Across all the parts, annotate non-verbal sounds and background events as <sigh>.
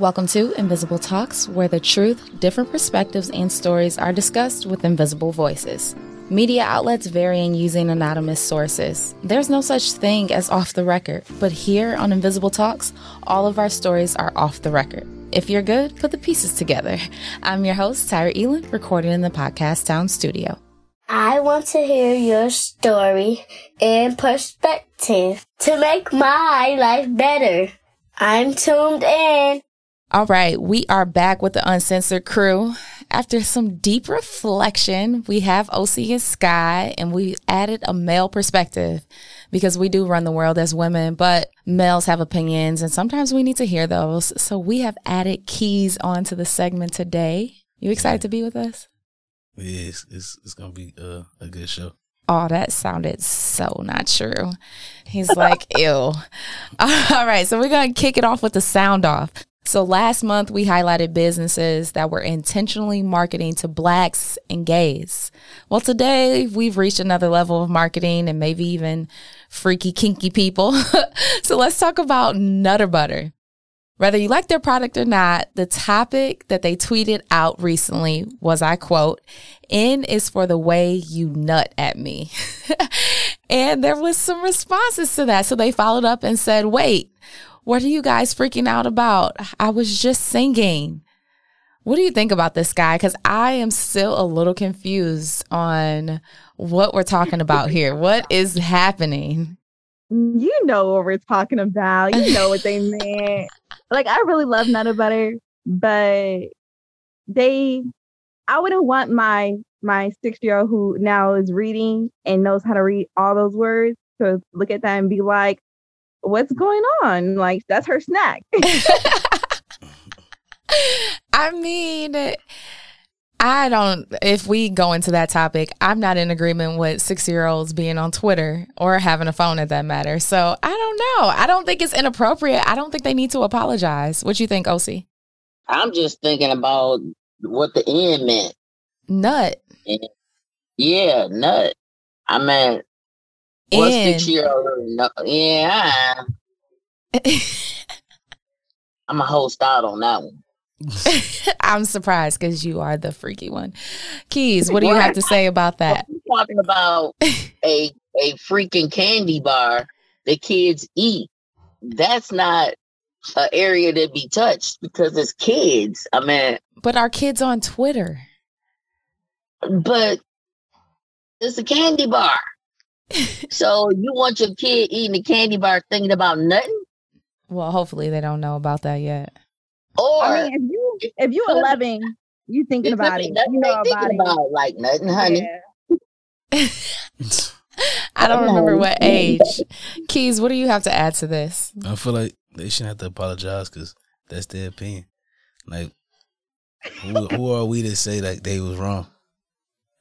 Welcome to Invisible Talks, where the truth, different perspectives, and stories are discussed with invisible voices. Media outlets vary in using anonymous sources. There's no such thing as off the record, but here on Invisible Talks, all of our stories are off the record. If you're good, put the pieces together. <laughs> I'm your host, Tyra Elin, recording in the Podcast Town studio. I want to hear your story and perspective to make my life better. I'm tuned in. All right, we are back with the Uncensored crew. After some deep reflection, we have OC and Sky, and we added a male perspective because we do run the world as women, but males have opinions, and sometimes we need to hear those. So we have added keys onto the segment today. You excited to be with us? Yeah, it's it's, it's gonna be uh, a good show. Oh, that sounded so not true. He's like, <laughs> ew. <laughs> All right, so we're going to kick it off with the sound off. So last month we highlighted businesses that were intentionally marketing to blacks and gays. Well, today we've reached another level of marketing and maybe even freaky kinky people. <laughs> so let's talk about Nutter Butter. Whether you like their product or not, the topic that they tweeted out recently was I quote, N is for the way you nut at me. <laughs> and there was some responses to that. So they followed up and said, wait, what are you guys freaking out about? I was just singing. What do you think about this guy? Because I am still a little confused on what we're talking about here. What is happening? You know what we're talking about. You know what they <laughs> meant. like, I really love Nutter Butter, but they, I wouldn't want my my six year old who now is reading and knows how to read all those words to look at that and be like, what's going on? Like, that's her snack. <laughs> <laughs> I mean, I don't, if we go into that topic, I'm not in agreement with six year olds being on Twitter or having a phone at that matter. So I don't know. I don't think it's inappropriate. I don't think they need to apologize. What you think, OC? I'm just thinking about what the end meant. Nut. Yeah, nut. I mean, what six year old? No, yeah. <laughs> I'm a host out on that one. <laughs> I'm surprised because you are the freaky one. Keys, what do you have to say about that? Talking about <laughs> a a freaking candy bar that kids eat. That's not an area to be touched because it's kids. I mean, but our kids on Twitter. But it's a candy bar so you want your kid eating a candy bar thinking about nothing? Well, hopefully they don't know about that yet. Or I mean, if you if you eleven, you thinking about it. You know about, about it. like nothing, honey. Yeah. <laughs> I don't remember what age. Keys, what do you have to add to this? I feel like they shouldn't have to apologize because that's their opinion. Like, who, who are we to say that they was wrong?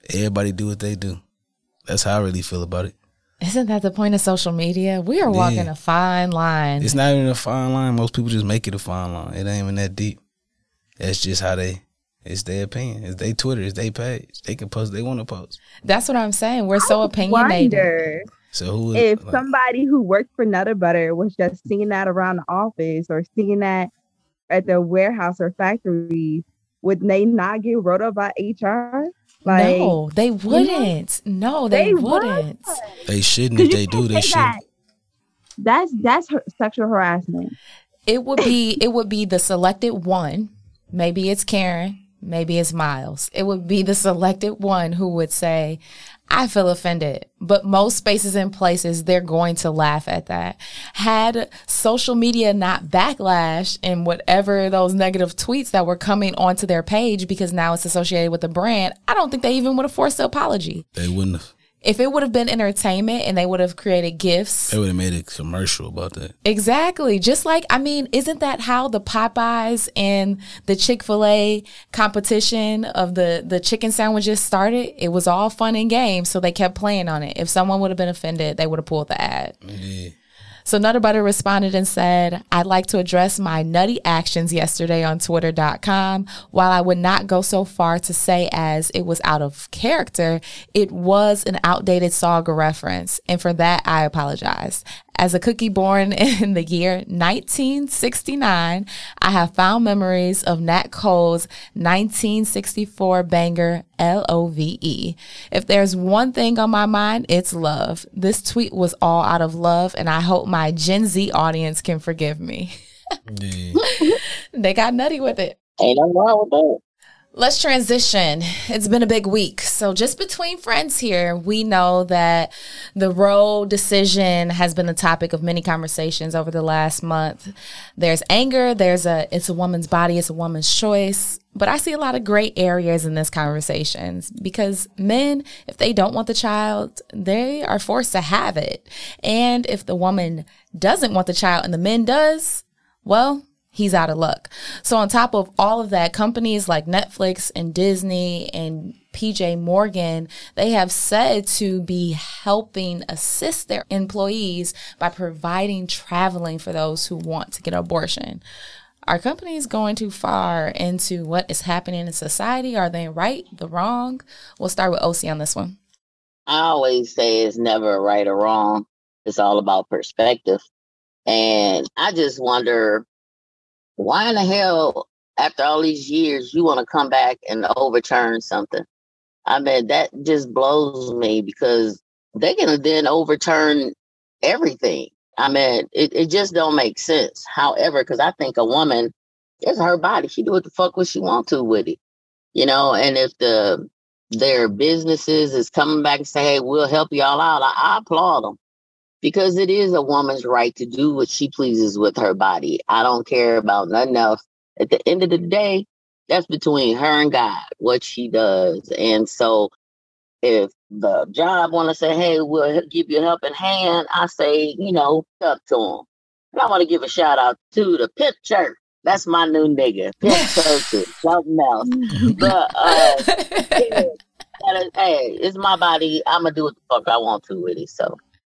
Everybody do what they do. That's how I really feel about it. Isn't that the point of social media? We are walking a fine line. It's not even a fine line. Most people just make it a fine line. It ain't even that deep. That's just how they. It's their opinion. It's their Twitter. It's their page. They can post. They want to post. That's what I'm saying. We're so opinionated. So who, if like, somebody who worked for Nutter Butter was just seeing that around the office or seeing that at the warehouse or factory, would they not get wrote up by HR? Like, no, they wouldn't. No, they, they wouldn't. They shouldn't. If they do, they should. That. That's that's sexual harassment. It would be it would be the selected one. Maybe it's Karen. Maybe it's Miles. It would be the selected one who would say, I feel offended. But most spaces and places, they're going to laugh at that. Had social media not backlash and whatever those negative tweets that were coming onto their page because now it's associated with the brand, I don't think they even would have forced the apology. They wouldn't have. If it would have been entertainment and they would have created gifts, they would have made a commercial about that. Exactly. Just like, I mean, isn't that how the Popeyes and the Chick fil A competition of the, the chicken sandwiches started? It was all fun and games, so they kept playing on it. If someone would have been offended, they would have pulled the ad. Yeah. So Nutter Butter responded and said, I'd like to address my nutty actions yesterday on twitter.com. While I would not go so far to say as it was out of character, it was an outdated saga reference. And for that, I apologize. As a cookie born <laughs> in the year 1969, I have found memories of Nat Cole's 1964 banger L O V E. If there's one thing on my mind, it's love. This tweet was all out of love, and I hope my Gen Z audience can forgive me. <laughs> Yeah. they got nutty with it. Ain't nothing wrong with that. Let's transition. It's been a big week. So, just between friends here, we know that the Roe decision has been the topic of many conversations over the last month. There's anger, there's a it's a woman's body, it's a woman's choice. But I see a lot of gray areas in this conversations because men, if they don't want the child, they are forced to have it. And if the woman doesn't want the child and the men does, well, he's out of luck. So, on top of all of that, companies like Netflix and Disney and PJ Morgan, they have said to be helping assist their employees by providing traveling for those who want to get an abortion. Are companies going too far into what is happening in society? Are they right, the wrong? We'll start with OC on this one. I always say it's never right or wrong. It's all about perspective. And I just wonder why in the hell, after all these years, you want to come back and overturn something? I mean, that just blows me because they're gonna then overturn everything. I mean, it, it just don't make sense. However, because I think a woman, it's her body. She do what the fuck what she want to with it. You know, and if the their businesses is coming back and say, hey, we'll help y'all out, I, I applaud them because it is a woman's right to do what she pleases with her body. I don't care about nothing else. At the end of the day, that's between her and God, what she does. And so if the job want to say, hey, we'll give you a helping hand, I say, you know, up to them. And I want to give a shout out to the Pimp Church. That's my new nigga. Pimp <laughs> Church is something else. But uh, <laughs> yeah, is- hey, it's my body. I'm going to do what the fuck I want to with it. So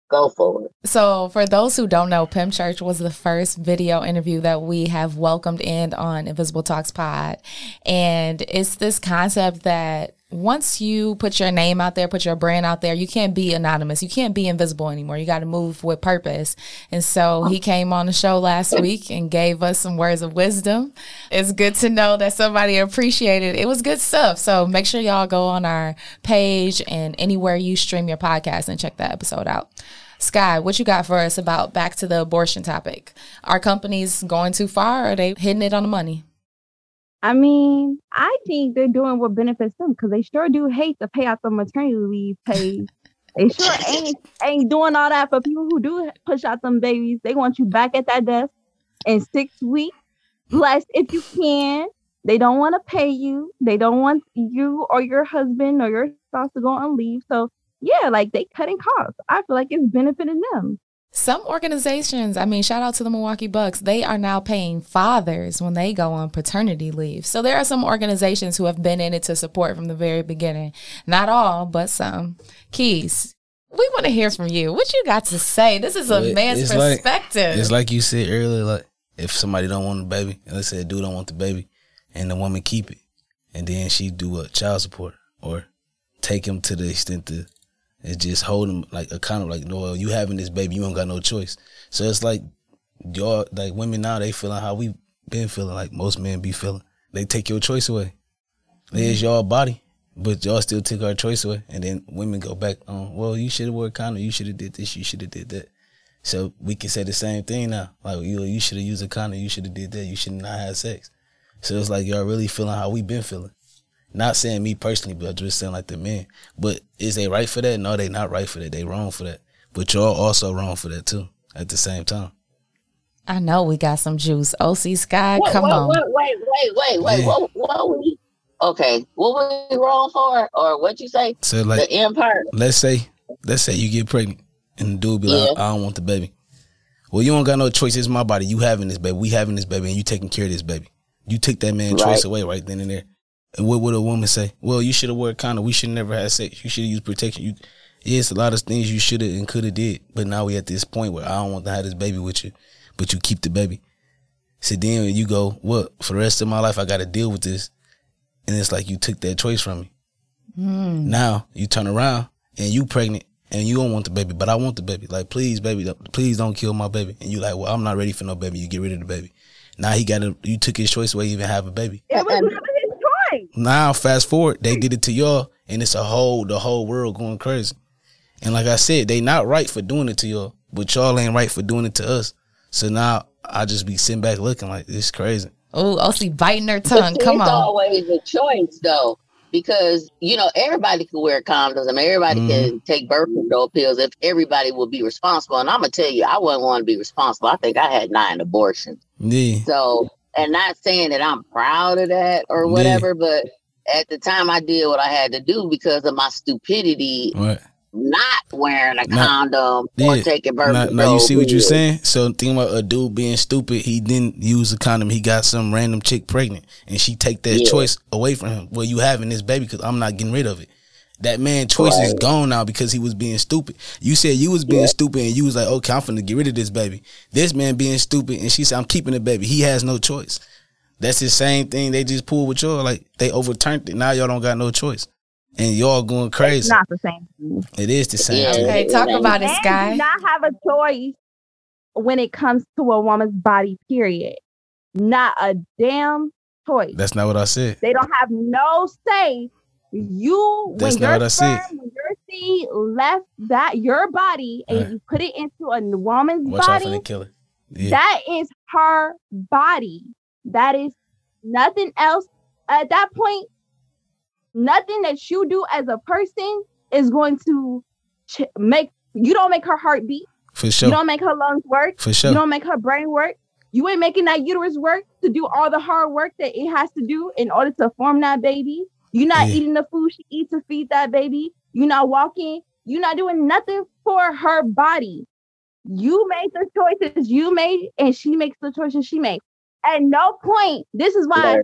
go for it. So, for those who don't know, Pimp Church was the first video interview that we have welcomed in on Invisible Talks Pod. And it's this concept that once you put your name out there, put your brand out there, you can't be anonymous. You can't be invisible anymore. You got to move with purpose. And so he came on the show last week and gave us some words of wisdom. It's good to know that somebody appreciated it. It was good stuff. So make sure y'all go on our page and anywhere you stream your podcast and check that episode out. Sky, what you got for us about back to the abortion topic? Are companies going too far? Or are they hitting it on the money? I mean, I think they're doing what benefits them because they sure do hate to pay out the maternity leave pay. they sure ain't ain't doing all that for people who do push out them babies. They want you back at that desk in six weeks, less if you can. They don't want to pay you. They don't want you or your husband or your spouse to go on leave. So yeah, like they cutting costs. I feel like it's benefiting them. Some organizations, I mean, shout out to the Milwaukee Bucks, they are now paying fathers when they go on paternity leave. So there are some organizations who have been in it to support from the very beginning. Not all, but some. Keys, we want to hear from you. What you got to say? This is a man's it's like- perspective. It's like you said earlier, like if somebody don't want the baby, and let's say a dude don't want the baby, and the woman keep it, and then she do a child support or take him to the extent to and just holding like a kind of like, no, you having this baby, you don't got no choice. So it's like y'all like women now they feeling how we been feeling, like most men be feeling. They take your choice away. There's your body. But y'all still took our choice away, and then women go back on. Well, you should have wore a condom. You should have did this. You should have did that. So we can say the same thing now. Like you, you should have used a condom. You should have did that. You should not have sex. So it's like y'all really feeling how we been feeling. Not saying me personally, but just saying like the men. But is they right for that? No, they not right for that. They wrong for that. But y'all also wrong for that too. At the same time. I know we got some juice. OC Sky, Wait, come wait, on. Wait, wait, wait, wait, wait. Yeah. What, what were we? Okay, what were we wrong for, or what you say? So like, the empire. let's say, let's say you get pregnant, and the dude be like, Yeah. I don't want the baby. Well, you don't got no choice. It's my body. You having this baby. We having this baby, and you taking care of this baby. You took that man choice away right then and there. And what would a woman say? Well, you should have wore a condom. We should never have sex. You should have used protection. You, yes, a lot of things you should have and could have did. But now we at this point where I don't want to have this baby with you, but you keep the baby. So then you go, what? For the rest of my life, I got to deal with this, and it's like you took that choice from me. Hmm. Now you turn around and you pregnant, and you don't want the baby, but I want the baby. Like, please, baby, please don't kill my baby. And you like, well, I'm not ready for no baby. You get rid of the baby. Now he got to, you took his choice away, to even have a baby. It was And- never his choice. Now, fast forward, they did it to y'all, and it's a whole, the whole world going crazy. And like I said, they not right for doing it to y'all, but y'all ain't right for doing it to us. So now I just be sitting back looking like it's crazy. Oh, OC biting her tongue. see, Come it's on. always a choice though, because you know everybody can wear condoms. I mean, everybody Mhm. can take birth control pills if everybody would be responsible. And I'm gonna tell you, I wouldn't want to be responsible. I think I had nine abortions. Yeah. So, and not saying that I'm proud of that or Yeah. whatever, but at the time I did what I had to do because of my stupidity, Right. not wearing a Now- condom or Yeah. taking birth Now, control. now you see what you're saying? So think about a dude being stupid. He didn't use a condom. He got some random chick pregnant, and she take that Yeah. choice away from him. Well, you having this baby because I'm not getting rid of it. That man choice is gone now because he was being stupid. You said you was being Yeah. stupid, and you was like, okay, I'm finna get rid of this baby. This man being stupid, and she said, I'm keeping the baby. He has no choice. That's the same thing they just pulled with y'all. Like they overturned it. Now y'all don't got no choice, and y'all going It's crazy. not the same. It is the same Yeah. thing. Okay, talk about it, Men Sky. do not have a choice when it comes to a woman's body. Period. Not a damn choice. That's not what I said. They don't have no say. You That's when your what I said. sperm, when your seed left that your body and Right. you put it into a woman's Watch body. Yeah. that is her body. That is nothing else. At that point, nothing that you do as a person is going to ch- make you don't make her heart beat. For sure. You don't make her lungs work. For sure. You don't make her brain work. You ain't making that uterus work to do all the hard work that it has to do in order to form that baby. You're not Yeah. eating the food she eats to feed that baby. You're not walking. You're not doing nothing for her body. You made the choices you made, and she makes the choices she made. At no point, this is why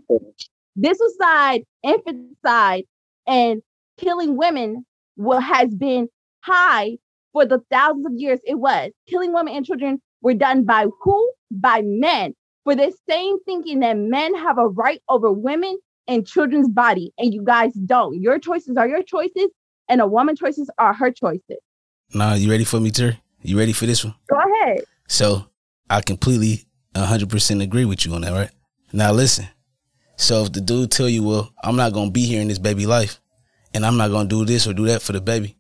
this side, infanticide, and killing women what has been high for the thousands of years it was. Killing women and children were done by who? By men. For this same thinking that men have a right over women and children's body, and you guys don't. Your choices are your choices, and a woman's choices are her choices. Nah, you ready for me, Terry? You ready for this one? Go ahead. So I completely 100% agree with you on that, right? Now listen. So if the dude tell you, well, I'm not going to be here in this baby life and I'm not going to do this or do that for the baby.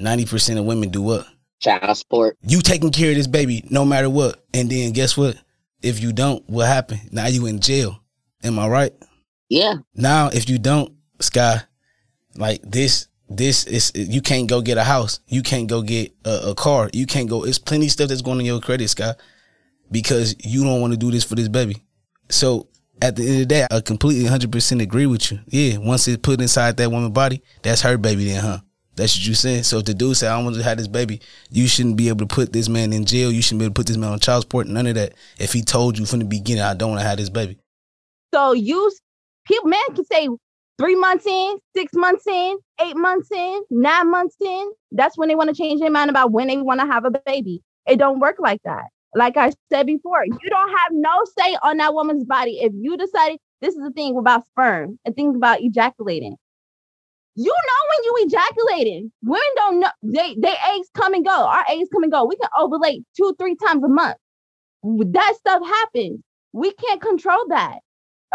90% of women do what? Child support. You taking care of this baby no matter what. And then guess what? If you don't, what happened? Now you in jail. Am I right? Yeah. Now, if you don't, Sky, like this, this is you can't go get a house. You can't go get a, a car. You can't go. It's plenty of stuff that's going on your credit, Sky, because you don't want to do this for this baby. So at the end of the day, I completely 100 percent agree with you. Yeah, once it's put inside that woman's body, that's her baby, then, huh? That's what you saying. So if the dude say I want to have this baby, you shouldn't be able to put this man in jail. You shouldn't be able to put this man on child support. None of that. If he told you from the beginning, I don't want to have this baby. So you people men can say three months in, six months in, eight months in, nine months in. That's when they want to change their mind about when they want to have a baby. It don't work like that. Like I said before, you don't have no say on that woman's body. If you decided this is the thing about sperm and things about ejaculating. You know when you ejaculating. Women don't know they they eggs come and go. Our eggs come and go. We can ovulate two, three times a month. That stuff happens. We can't control that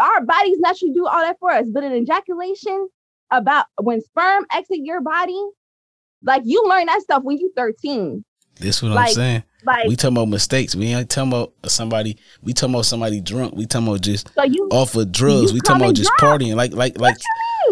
our bodies naturally do all that for us. But an ejaculation about when sperm exit your body, like you learn that stuff when you're 13. This what I'm saying. Like We talking about mistakes. We ain't talking about somebody. We talking about somebody drunk. We talking about just so you off of drugs. We talking about just drunk. partying. Like like like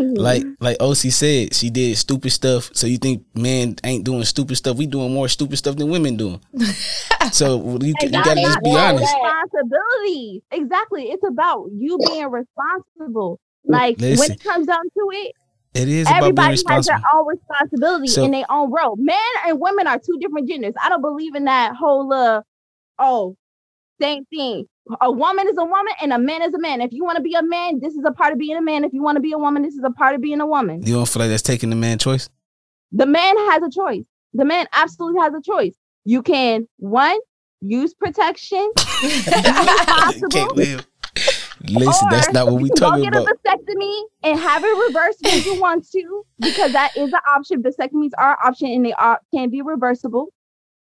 like like OC said, she did stupid stuff. So you think men ain't doing stupid stuff? We doing more stupid stuff than women doing. <laughs> so you, you gotta just be honest. Responsibility. Exactly. It's about you being responsible. Like when it comes down to it, It is everybody has their own responsibility So- in their own role. Men and women are two different genders. I don't believe in that whole uh oh same thing. A woman is a woman and a man is a man. If you want to be a man, this is a part of being a man. If you want to be a woman, this is a part of being a woman. You don't feel like that's taking the man choice? The man has a choice. The man absolutely has a choice. You can one use protection. <laughs> <laughs> Live. Listen, Or that's not what we talking go about. get a vasectomy and have it reversed if you want to, because that is an option. Vasectomies are an option and they are can be reversible.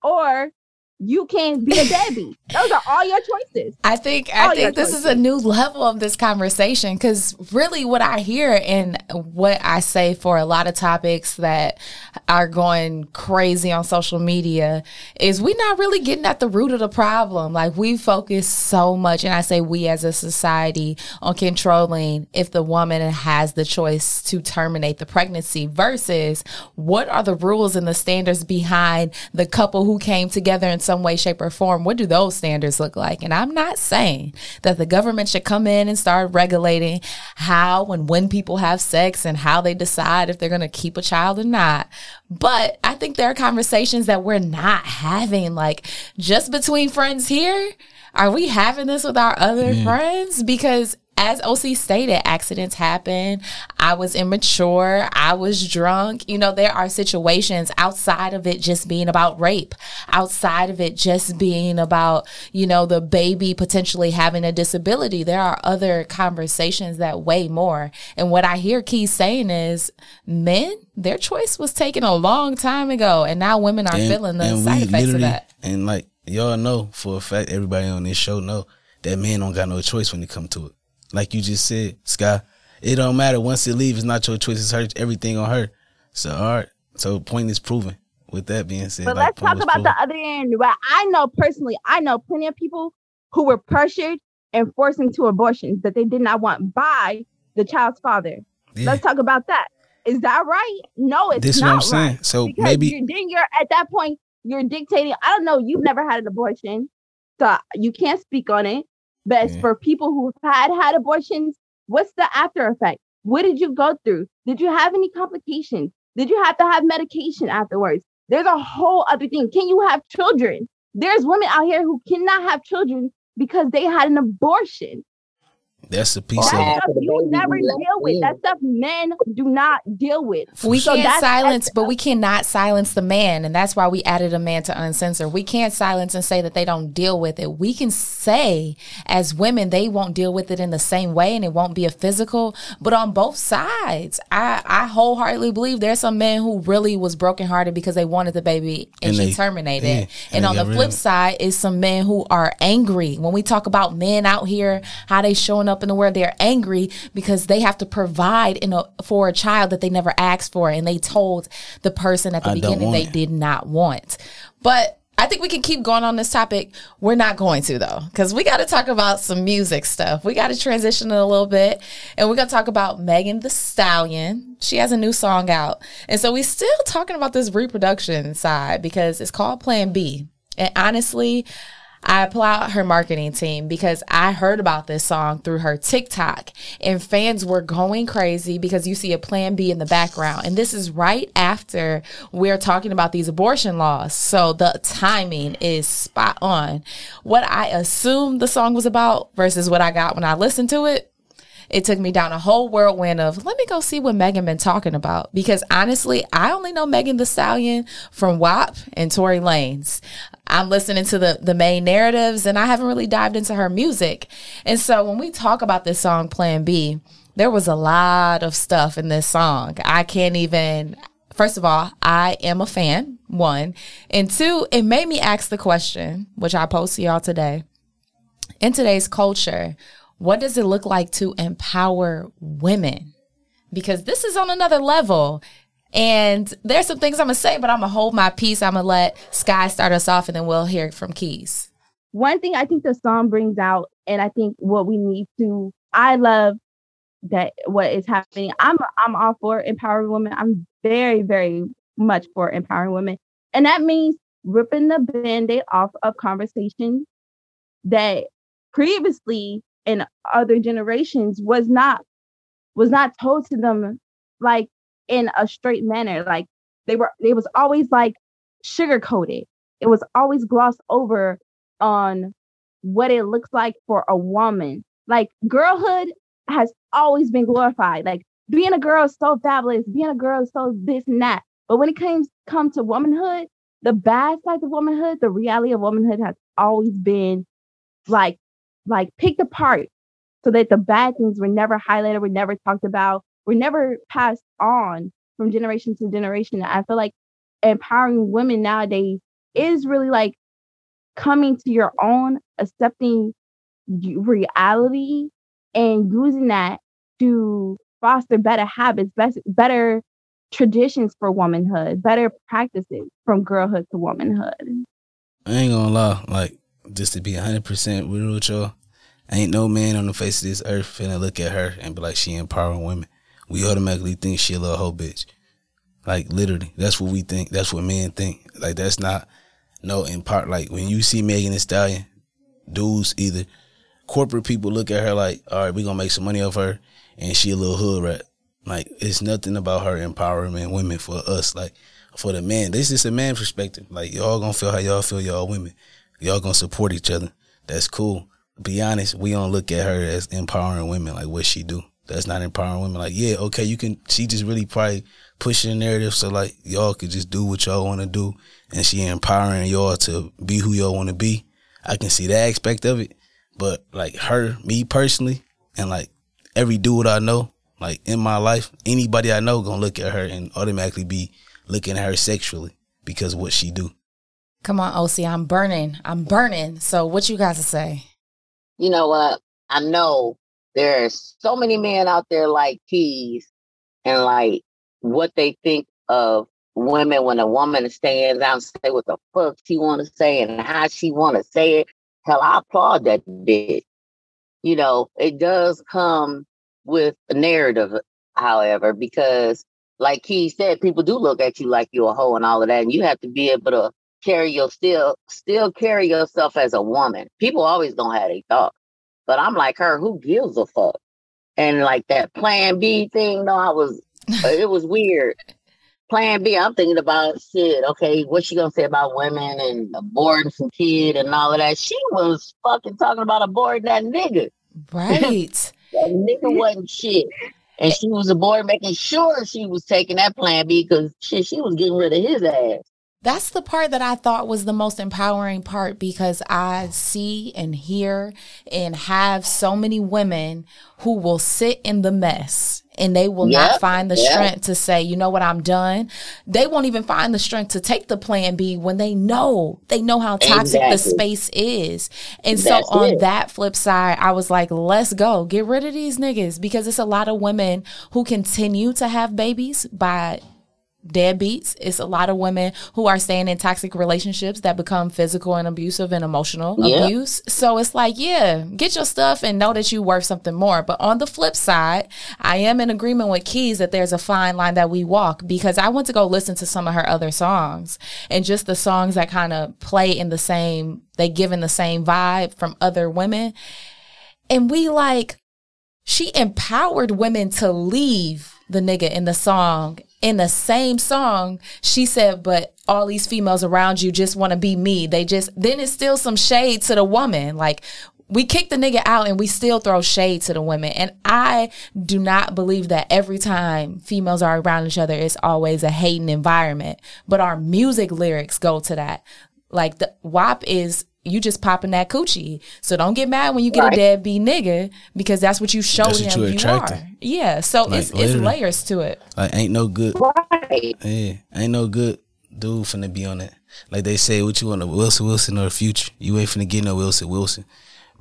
Or you can't be a deadbeat. Those are all your choices. I think I think this is a new level of this conversation because really what I hear and what I say for a lot of topics that are going crazy on social media is we're not really getting at the root of the problem. Like we focus so much, and I say we as a society on controlling if the woman has the choice to terminate the pregnancy versus what are the rules and the standards behind the couple who came together in some way, shape, or form. What do those standards look like? And I'm not saying that the government should come in and start regulating how and when people have sex and how they decide if they're going to keep a child or not. But I think there are conversations that we're not having, like just between friends here. Are we having this with our other friends? Because as OC stated, accidents happen. I was immature. I was drunk. You know, there are situations outside of it just being about rape, outside of it just being about, you know, the baby potentially having a disability. There are other conversations that weigh more. And what I hear Keys saying is men, their choice was taken a long time ago. And now women are feeling the side effects of that. And like y'all know for a fact, everybody on this show know that men don't got no choice when it come to it. Like you just said, Sky, it don't matter. Once it leaves, it's not your choice. It's her. Everything on her. So all right. So point is proven. With that being said, But like, let's talk about proven. the other end. Where I know personally, I know plenty of people who were pressured and forced into abortions that they did not want by the child's father. Yeah. Let's talk about that. Is that right? No, it's This is what not I'm saying. right. So Because maybe you're, then you're at that point, you're dictating. I don't know. You've never had an abortion, so you can't speak on it. But as Yeah. for people who had had abortions, what's the after effect? What did you go through? Did you have any complications? Did you have to have medication afterwards? There's a whole other thing. Can you have children? There's women out here who cannot have children because they had an abortion. That's a piece Wow. of. That stuff you never deal with. That stuff men do not deal with. We So can't that's- silence, that's- but we cannot silence the man, and that's why we added a man to uncensored. We can't silence and say that they don't deal with it. We can say as women they won't deal with it in the same way, and it won't be a physical. But on both sides, I I wholeheartedly believe there's some men who really was brokenhearted because they wanted the baby and, And she they- terminated. yeah, and and on the flip side is some men who are angry. When we talk about men out here, how they showing up in the world, they're angry because they have to provide in a, for a child that they never asked for, and they told the person at the I beginning they it. did not want. But I think we can keep going on this topic. We're not going to though, because we got to talk about some music stuff. We got to transition it a little bit, and we're gonna talk about Megan Thee Stallion. She has a new song out, and so we still talking about this reproduction side because it's called Plan B. And honestly, I applaud her marketing team because I heard about this song through her TikTok and fans were going crazy because you see a plan B in the background. And this is right after we're talking about these abortion laws. So the timing is spot on. What I assumed the song was about versus what I got when I listened to it it took me down a whole whirlwind of let me go see what Megan been talking about because honestly, I only know Megan Thee Stallion from WAP and Tory Lanez. I'm listening to the the main narratives and I haven't really dived into her music. And so when we talk about this song Plan B, there was a lot of stuff in this song. I can't even First of all, I am a fan, one. And two, it made me ask the question, which I post to y'all today in today's culture, what does it look like to empower women? Because this is on another level. And there's some things I'm gonna say, but I'm gonna hold my peace. I'm gonna let Sky start us off and then we'll hear from Keys. one thing I think the song brings out, and I think what we need to, I love that what is happening. I'm I'm all for empowering women. I'm very very much for empowering women, and that means ripping the band-aid off of conversations that previously in other generations was not was not told to them like in a straight manner. Like they were, it was always like sugar coated. It was always glossed over on what it looks like for a woman. Like girlhood has always been glorified. Like being a girl is so fabulous. Being a girl is so this and that. But when it comes come to womanhood, the bad side of womanhood, the reality of womanhood has always been like like picked apart so that the bad things were never highlighted, were never talked about, were never passed on from generation to generation. I feel like empowering women nowadays is really like coming to your own, accepting reality, and using that to foster better habits, best, better traditions for womanhood, better practices from girlhood to womanhood. I ain't gonna lie, like just to be hundred percent real with y'all, ain't no man on the face of this earth finna look at her and be like she empowering women. We automatically think she a little hoe bitch. Like literally, that's what we think. That's what men think. Like that's not no in part. Like when you see Megan Thee Stallion, dudes either corporate people look at her like, all right, we gonna make some money off her, and she a little hood rat. Like it's nothing about her empowering women for us. Like for the man, this is a man perspective. Like y'all gonna feel how y'all feel, y'all women. Y'all gonna support each other. That's cool. Be honest, we don't look at her as empowering women. Like what she do. That's not empowering women. Like yeah, okay, you can. She just really probably pushing the narrative so like y'all could just do what y'all want to do, and she empowering y'all to be who y'all want to be. I can see that aspect of it, but like her, me personally, and like every dude I know, like in my life, anybody I know gonna look at her and automatically be looking at her sexually because what she do. Come on, OC, I'm burning. I'm burning. So what you got to say? You know what? I know there's so many men out there like Keys and like what they think of women when a woman stands out and say what the fuck she want to say and how she want to say it. Hell, I applaud that bitch. You know, it does come with a narrative, however, because like he said, people do look at you like you're a hoe and all of that, and you have to be able to carry your still still carry yourself as a woman. People always don't have a thought, but I'm like her. Who gives a fuck? And like that Plan B thing, no, I was <laughs> it was weird. Plan B, I'm thinking about shit. Okay, what's she gonna say about women and aborting some kid and all of that? She was fucking talking about aborting that nigga. Right. <laughs> that nigga wasn't shit. And she was aboard making sure she was taking that plan B because shit, she was getting rid of his ass. That's the part that I thought was the most empowering part because I see and hear and have so many women who will sit in the mess and they will yep, not find the yep. strength to say, you know what, I'm done. They won't even find the strength to take the plan B when they know, they know how toxic exactly. the space is. And That's so on it. that flip side, I was like, let's go, get rid of these niggas because it's a lot of women who continue to have babies by deadbeats. It's a lot of women who are staying in toxic relationships that become physical and abusive and emotional yep. abuse. So it's like, yeah, get your stuff and know that you worth something more. But on the flip side, I am in agreement with Keys that there's a fine line that we walk because I went to go listen to some of her other songs and just the songs that kind of play in the same, they give in the same vibe from other women. And we like, she empowered women to leave the nigga in the song in the same song, she said, but all these females around you just want to be me. They just, then it's still some shade to the woman. Like, we kick the nigga out and we still throw shade to the women. And I do not believe that every time females are around each other, it's always a hating environment. But our music lyrics go to that. Like the WAP is you just popping that coochie. So don't get mad when you get right. a deadbeat nigga because that's what you show that's him you, you are. Yeah. So like, it's it's layers to it. Like ain't no good right. Yeah. Ain't no good dude finna be on that. Like they say, what you want, a Wilson Wilson or a future? You ain't finna get no Wilson Wilson.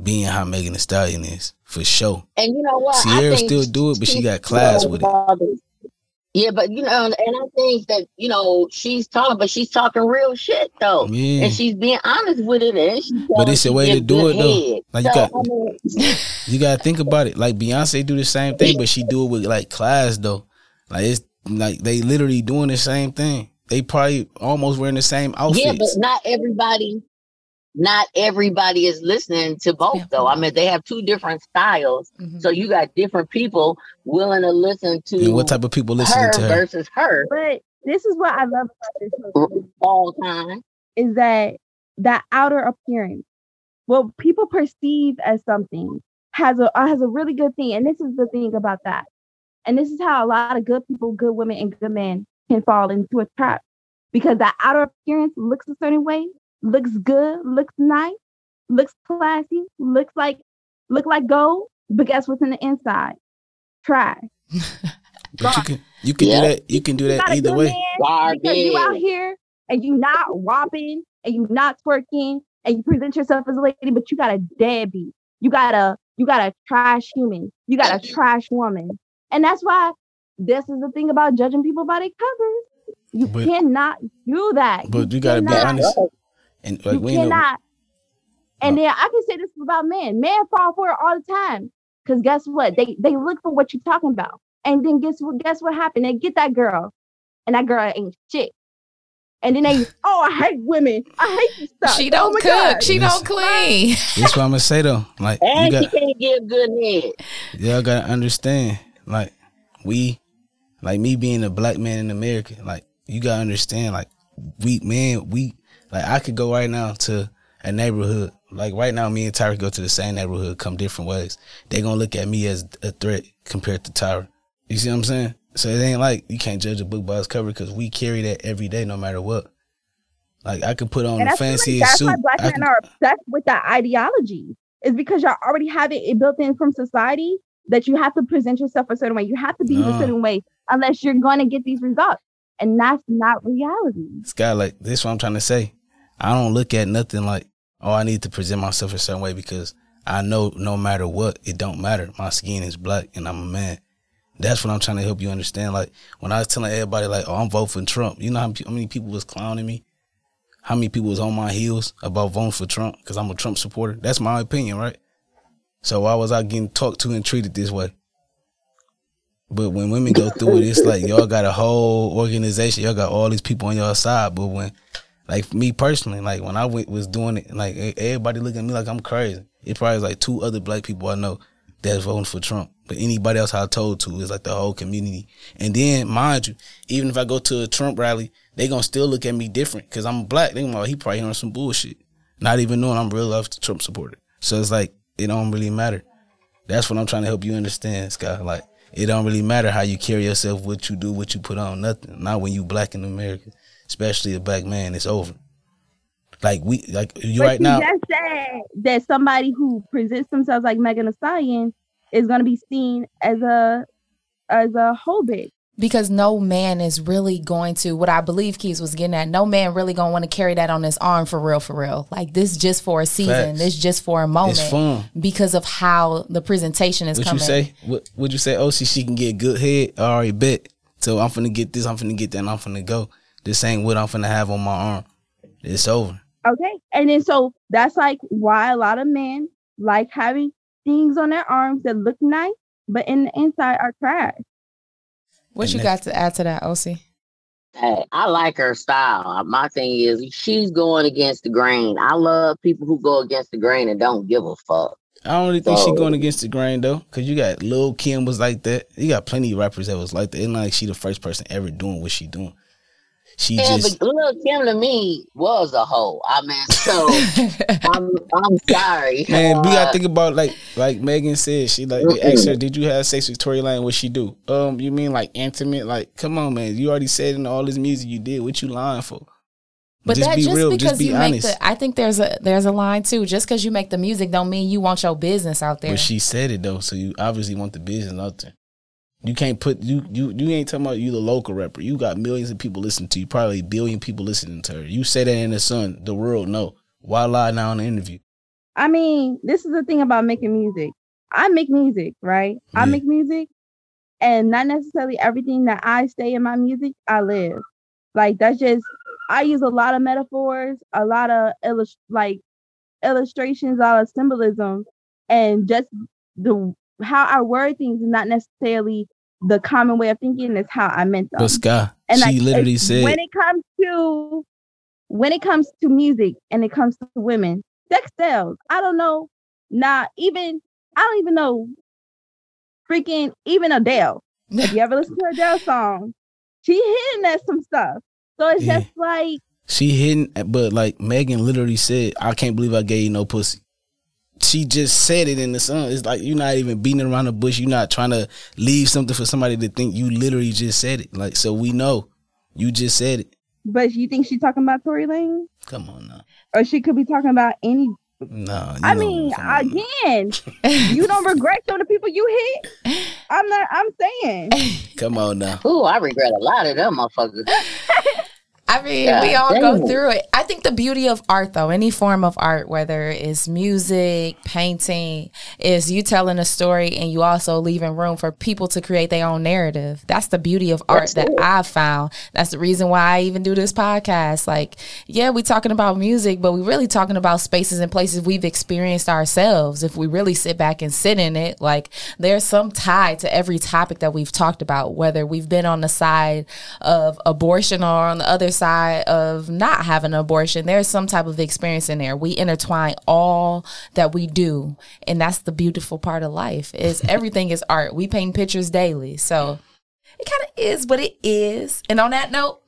Being how Megan Thee Stallion is for sure. And you know what? Ciara still do it, but she got class with it. Yeah, but you know, and I think that you know she's talking, but she's talking real shit though, yeah. and she's being honest with it. And but it's a way to do it though. Like you so, got, I mean, <laughs> you got to think about it. Like Beyonce do the same thing, but she do it with like class though. Like it's like they literally doing the same thing. They probably almost wearing the same outfits. Yeah, but not everybody not everybody is listening to both yeah. though. I mean, they have two different styles. Mm-hmm. So you got different people willing to listen to and what type of people listen to her versus her. But this is what I love about this movie. all time is that that outer appearance, what people perceive as something, has a has a really good thing. And this is the thing about that. And this is how a lot of good people, good women, and good men can fall into a trap because that outer appearance looks a certain way, looks good, looks nice, looks classy, looks like look like gold, But guess what's in the inside? Try. <laughs> But you can you can Yeah. do that. You can do that either way. man because you out here and you not whopping and you not twerking and you present yourself as a lady, but you got a deadbeat. You got a you got a trash human. You got a trash woman. And that's why this is the thing about judging people by their covers. You But- cannot do that. But you gotta be cannot. honest. And like you we know cannot. And then I can say this about men. Men fall for it all the time. Cause guess what? They they look for what you're talking about. And then guess what? Guess what happened? They get that girl, and that girl ain't shit. And then they, <laughs> oh, I hate women. I hate this stuff. She Oh don't my cook. God. She don't clean. <laughs> that's what I'm gonna say though. Like you And got she can't give good head. y'all gotta understand. Like we like me being a black man in America, like you gotta understand, like we man, we like I could go right now to a neighborhood. Like right now, me and Tyra go to the same neighborhood, come different ways. They gonna look at me as a threat compared to Tyra. You see what I'm saying? So it ain't like you can't judge a book by its cover because we carry that every day, no matter what. Like I could put on And the feel like fanciest that's suit. why black men are obsessed with that ideology. Is because y'all already have it, it built in from society that you have to present yourself a certain way. You have to be a certain way unless you're going to get these results. And that's not reality. Sky, like this, Is what I'm trying to say. I don't look at nothing like, oh, I need to present myself a certain way because I know no matter what, it don't matter. My skin is black and I'm a man. That's what I'm trying to help you understand. Like when I was telling everybody, like, oh, I'm voting for Trump. You know how, many people was clowning me? How many people was on my heels about voting for Trump because I'm a Trump supporter? That's my opinion, right? So why was I getting talked to and treated this way? But when women go through it, it's like y'all got a whole organization. Y'all got all these people on your side. But when, like me personally, like when I went, was doing it, like everybody looking at me like I'm crazy. It probably was like two other black people I know that's voting for Trump. But anybody else I told to is like the whole community. And then, mind you, even if I go to a Trump rally, they gonna still look at me different because I'm black. They gonna like, oh, he probably on some bullshit, not even knowing I'm real life Trump supporter. So it's like it don't really matter. That's what I'm trying to help you understand, Scott. Like it don't really matter how you carry yourself, what you do, what you put on, nothing. Not when you black in America, especially a black man. It's over. Like we, like you but right you now. just said that somebody who presents themselves like Megan Thee Stallion is going to be seen as a as a whole bitch. because no man is really going to what I believe Keys was getting at. No man really gonna want to carry that on his arm for real, for real. Like this just for a season. Facts. This just for a moment. It's fun. because of how the presentation is What coming. you say? What would you say? Oh, she she can get good head. I already bet. So I'm finna get this. I'm finna get that. And I'm finna go. This ain't what I'm finna have on my arm. It's over. Okay. And then so that's like why a lot of men like having things on their arms that look nice, but in the inside are trash. What And you got to add to that, OC? Hey, I like her style. Uh, my thing is she's going against the grain. I love people who go against the grain and don't give a fuck. I don't really think she So- going against the grain though, cause you got Lil Kim was like that. You got plenty of rappers that was like that. It's not like she the first person ever doing what she doing. She Yeah, just but Lil Kim to me was a hoe. I mean, so <laughs> I'm I'm sorry. man, we gotta Uh, think about like like Megan said. She like they asked her, "Did you have sex with Tory Lane?" What she do? Um, you mean like intimate? Like, come on, man. You already said in all this music you did. What you lying for? But just that be just real. because Just be you honest. make the, I think there's a there's a line too. Just because you make the music, don't mean you want your business out there. But she said it though, so you obviously want the business out there. You can't put you you you ain't talking about you the local rapper. You got millions of people listening to you, probably a billion people listening to her. You say that in the sun, the world know. Why lie now in the interview? I mean, this is the thing about making music. I make music, right? I make music, and not necessarily everything that I say in my music, I live. Like that's just I use a lot of metaphors, a lot of illus- like illustrations, a lot of symbolism, and just the how I word things is not necessarily the common way of thinking. It's how I meant them. But Sky, And she like, literally it's- said when it comes to when it comes to music and it comes to women, sex sells. I don't know. Not even I don't even know freaking even Adele. <laughs> If you ever listen to Adele song, she hitting at some stuff. So it's Yeah. just like she hitting, but like Megan literally said, I can't believe I gave you no pussy. She just said it in the sun. It's like you're not even beating around the bush. You're not trying to leave something for somebody to think you literally just said it. Like so, we know you just said it. but you think she's talking about Tory Lane? Come on now. Or she could be talking about any No, you I mean, again, you don't <laughs> regret some of the people you hit. I'm not. I'm saying. come on now. Ooh, I regret a lot of them motherfuckers. <laughs> I mean, we all go through it. I think the beauty of art, though, any form of art, whether it's music, painting, is you telling a story and you also leaving room for people to create their own narrative. That's the beauty of art That's that it. I've found. That's the reason why I even do this podcast. Like, yeah, we're talking about music, but we're really talking about spaces and places we've experienced ourselves. If we really sit back and sit in it, like there's some tie to every topic that we've talked about, whether we've been on the side of abortion or on the other side of not having an abortion. There's some type of experience in there. We intertwine all that we do, and that's the beautiful part of life. Is <laughs> everything is art. We paint pictures daily, so it kind of is what it is. And on that note,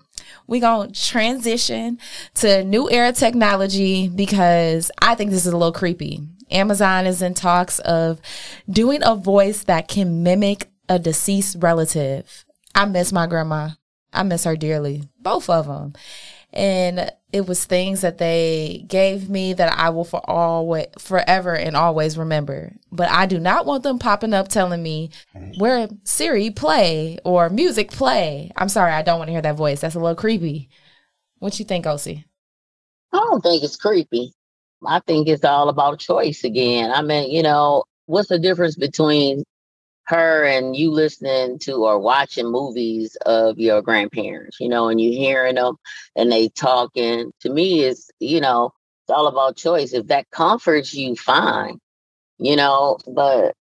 we're going to transition to new era technology because I think this is a little creepy. Amazon is in talks of doing a voice that can mimic a deceased relative. I miss my grandma. I miss her dearly, both of them. And it was things that they gave me that I will for always, forever and always remember. But I do not want them popping up telling me where Siri play or music play. I'm sorry, I don't want to hear that voice. That's a little creepy. What you think, OC? I don't think it's creepy. I think it's all about choice again. I mean, you know, what's the difference between her and you listening to or watching movies of your grandparents, you know, and you hearing them and they talking? To me, it's, you know, it's all about choice. If that comforts you, fine, you know, but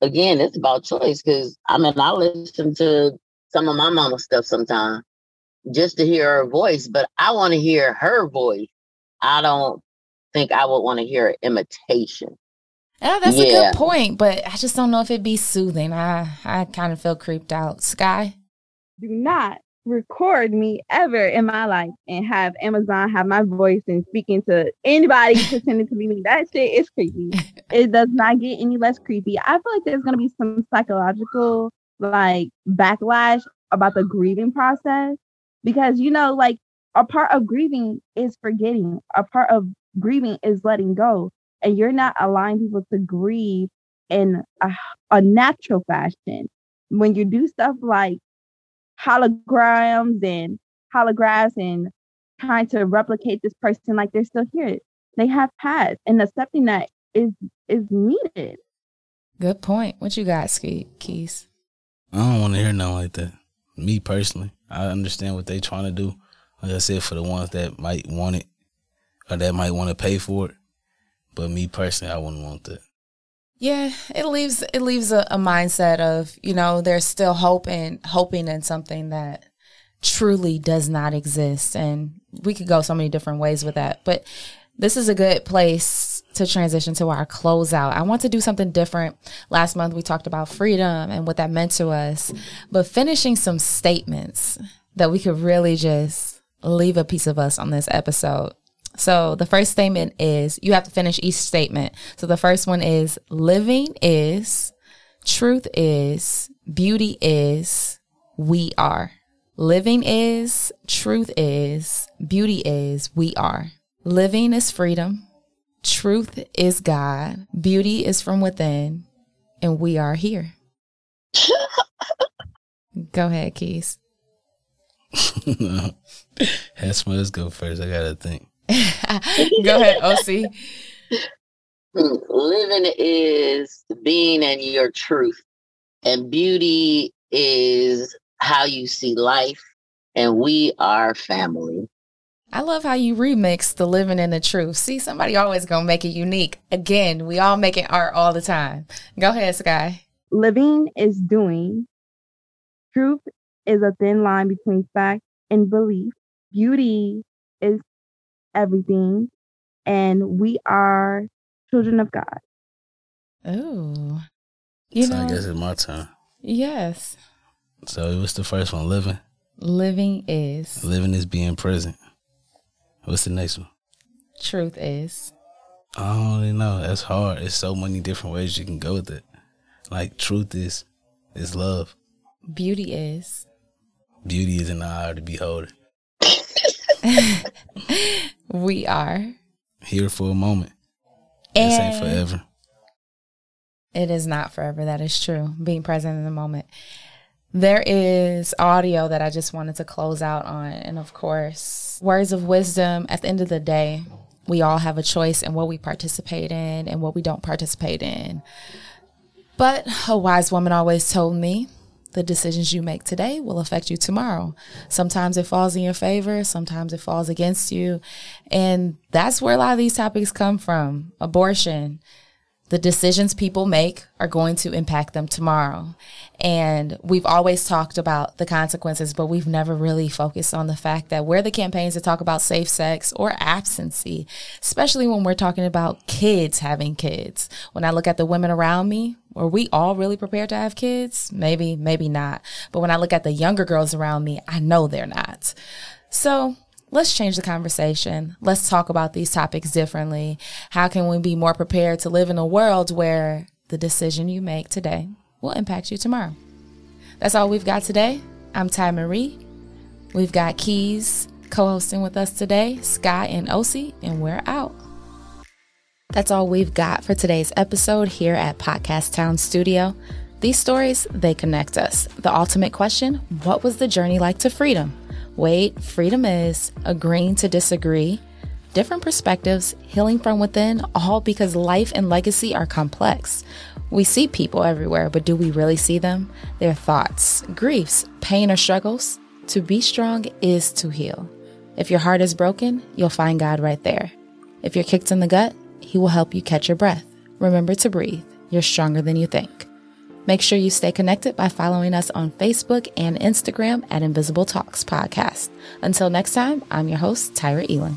again, it's about choice because I mean, I listen to some of my mama stuff sometimes just to hear her voice, but I want to hear her voice. I don't think I would want to hear an imitation. Oh, that's a good point, but I just don't know if it'd be soothing. I I kind of feel creeped out. Sky? do not record me ever in my life and have Amazon have my voice and speaking to anybody pretending to be me. That shit is creepy. <laughs> it does not get any less creepy. I feel like there's gonna be some psychological like backlash about the grieving process because you know, like a part of grieving is forgetting. A part of grieving is letting go. And you're not allowing people to grieve in a, a natural fashion. When you do stuff like holograms and holographs and trying to replicate this person like they're still here. They have passed, and accepting that is is needed. Good point. What you got, Ski Keys? I don't want to hear nothing like that. Me personally, I understand what they trying to do. Like I said, for the ones that might want it or that might want to pay for it. But me personally, I wouldn't want that. Yeah, it leaves it leaves a, a mindset of you know there's still hope and hoping in something that truly does not exist, and we could go so many different ways with that. But this is a good place to transition to our closeout. I want to do something different. Last month we talked about freedom and what that meant to us, but finishing some statements that we could really just leave a piece of us on this episode. So the first statement is you have to finish each statement. So the first one is living is, truth is, beauty is, we are. Living is, truth is, beauty is, we are. Living is freedom, truth is God, beauty is from within, and we are here. <laughs> Go ahead, Keys. <laughs> That's let's go first. I gotta think. <laughs> Go ahead, OC. <laughs> Living is being in your truth, and beauty is how you see life, and we are family. I love how you remix the living and the truth. See, somebody always gonna make it unique. Again, we all making art all the time. Go ahead, Sky. Living is doing. Truth is a thin line between fact and belief. Beauty is everything, and we are children of God. Oh, you so know, I guess it's my turn. yes. So what's the first one? Living. Living is Living is being present. What's the next one? truth is I don't really know. That's hard. It's so many different ways you can go with it. Like truth is is love. beauty is Beauty is in the eye of the beholder. <laughs> we are Here for a moment. And this ain't forever. It is not forever. That is true. Being present in the moment. There is audio that I just wanted to close out on. And of course, words of wisdom. At the end of the day, we all have a choice in what we participate in and what we don't participate in. But a wise woman always told me the decisions you make today will affect you tomorrow. Sometimes it falls in your favor, sometimes it falls against you. And that's where a lot of these topics come from abortion, the decisions people make are going to impact them tomorrow. And we've always talked about the consequences, but we've never really focused on the fact that we're the campaigns that talk about safe sex or absentee, especially when we're talking about kids having kids. When I look at the women around me, are we all really prepared to have kids? Maybe, maybe not. But when I look at the younger girls around me, I know they're not. So let's change the conversation. Let's talk about these topics differently. How can we be more prepared to live in a world where the decision you make today will impact you tomorrow? That's all we've got today. I'm Ty Marie. We've got Keys co hosting with us today, Sky and OC, and we're out. That's all we've got for today's episode here at Podcast Town Studio. These stories, they connect us. The ultimate question what was the journey like to freedom? Wait, freedom is agreeing to disagree, different perspectives, healing from within, all because life and legacy are complex. We see people everywhere, but do we really see them? Their thoughts, griefs, pain, or struggles? To be strong is to heal. If your heart is broken, you'll find God right there. If you're kicked in the gut, He will help you catch your breath. Remember to breathe. You're stronger than you think. Make sure you stay connected by following us on Facebook and Instagram at Invisible Talks Podcast. Until next time, I'm your host, Tyra Elon.